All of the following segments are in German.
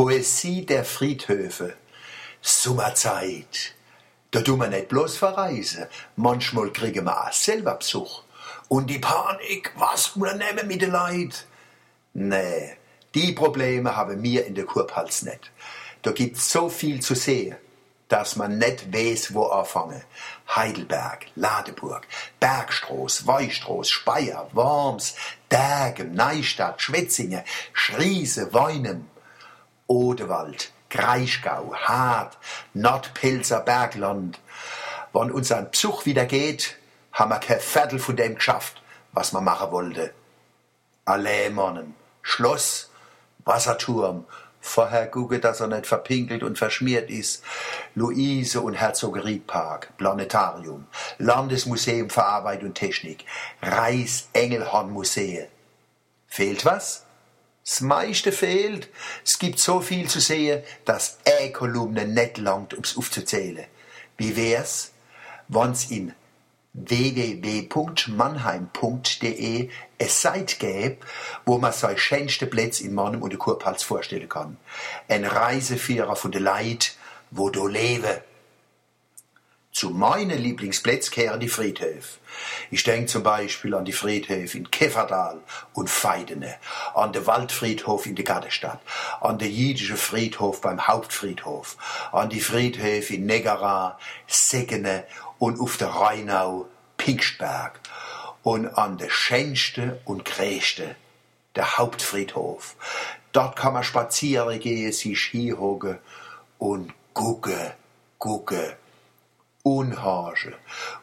Poesie der Friedhöfe. Sommerzeit. Da tun wir nicht bloß verreisen. Manchmal kriegen wir auch selber Besuch. Und die Panik, was unternehmen mit den Leid? Nee, die Probleme haben wir in der Kurpals nicht. Da gibt's so viel zu sehen, dass man nicht weiß, wo anfangen. Heidelberg, Ladeburg, Bergstroß, Weistroß, Speyer, Worms, Dergem, Neustadt, Schwetzingen, Schriese, Weinem, Odewald, Kraichgau, Hart, Nordpilzer Bergland. Wann unser Besuch wieder geht, haben wir kein Viertel von dem geschafft, was man machen wollte. Allee, Schloss, Wasserturm, vorher gucke, dass er nicht verpinkelt und verschmiert ist. Luise und Herzogerietpark, Planetarium, Landesmuseum für Arbeit und Technik, Reis-Engelhorn-Museum. Fehlt was? Das meiste fehlt. Es gibt so viel zu sehen, dass eine Kolumne nicht langt, um's aufzuzählen. Wie wär's, wenn's in www.mannheim.de eine Seite gäbe, wo man seine schönsten Plätze in Mannheim und der Kurpals vorstellen kann. Ein Reiseführer von der Leid, wo du lebe. Zu meinen Lieblingsplätzen kehren die Friedhöfe. Ich denke zum Beispiel an die Friedhöfe in Keverdal und Feidene, an den Waldfriedhof in der Gardestadt, an den jüdischen Friedhof beim Hauptfriedhof, an die Friedhöfe in Negara, Seggene und auf der Rheinau, Pinkstberg und an der schönste und größte, der Hauptfriedhof. Dort kann man spazieren gehen, sich hinhocken und gucken, gucken Unhage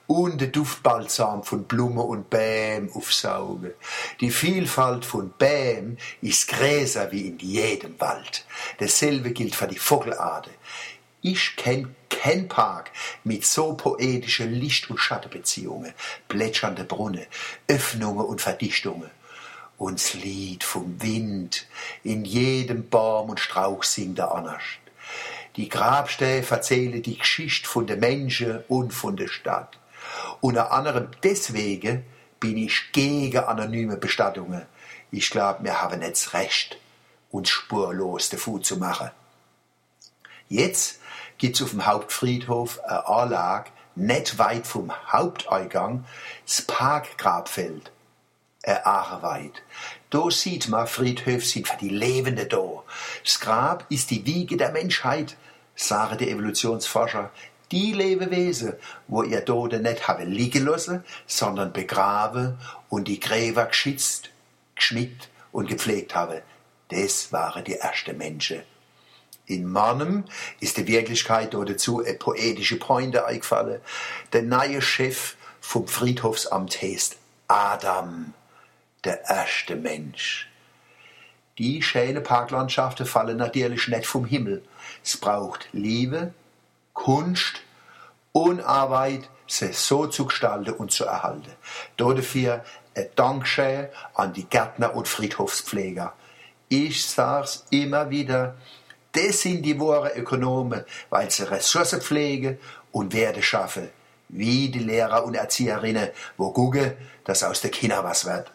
und der Duftbalsam von Blumen und Bäm aufsaugen. Die Vielfalt von Bäm ist größer wie in jedem Wald. Dasselbe gilt für die Vogelarte. Ich kenn kein Park mit so poetischen Licht- und Schattenbeziehungen, plätschernde Brunnen, Öffnungen und Verdichtungen. Uns Lied vom Wind, in jedem Baum und Strauch singt er anders. Die Grabsteine erzählen die Geschichte von den Menschen und von der Stadt. Unter anderem deswegen bin ich gegen anonyme Bestattungen. Ich glaube, wir haben das Recht, uns spurlos davon zu machen. Jetzt gibt's auf dem Hauptfriedhof eine Anlage, nicht weit vom Haupteingang, das Parkgrabfeld eine Aare. Da sieht man, Friedhöfe sind für die Lebenden da. Das Grab ist die Wiege der Menschheit sagen die Evolutionsforscher, die Lebewesen, wo ihr Tode nicht habe liegen lassen, sondern begraben und die Gräber geschützt, geschmückt und gepflegt habe, das waren die ersten Menschen. In Mannem ist die Wirklichkeit dazu eine poetische Pointe eingefallen. Der neue Chef vom Friedhofsamt heißt Adam, der erste Mensch. Die schönen Parklandschaften fallen natürlich nicht vom Himmel. Es braucht Liebe, Kunst und Arbeit, sie so zu gestalten und zu erhalten. Dafür ein Dankeschön an die Gärtner und Friedhofspfleger. Ich sag's immer wieder, das sind die wahren Ökonomen, weil sie Ressourcen pflegen und Werte schaffen. Wie die Lehrer und Erzieherinnen, wo gucken, dass aus der Kinder was wird.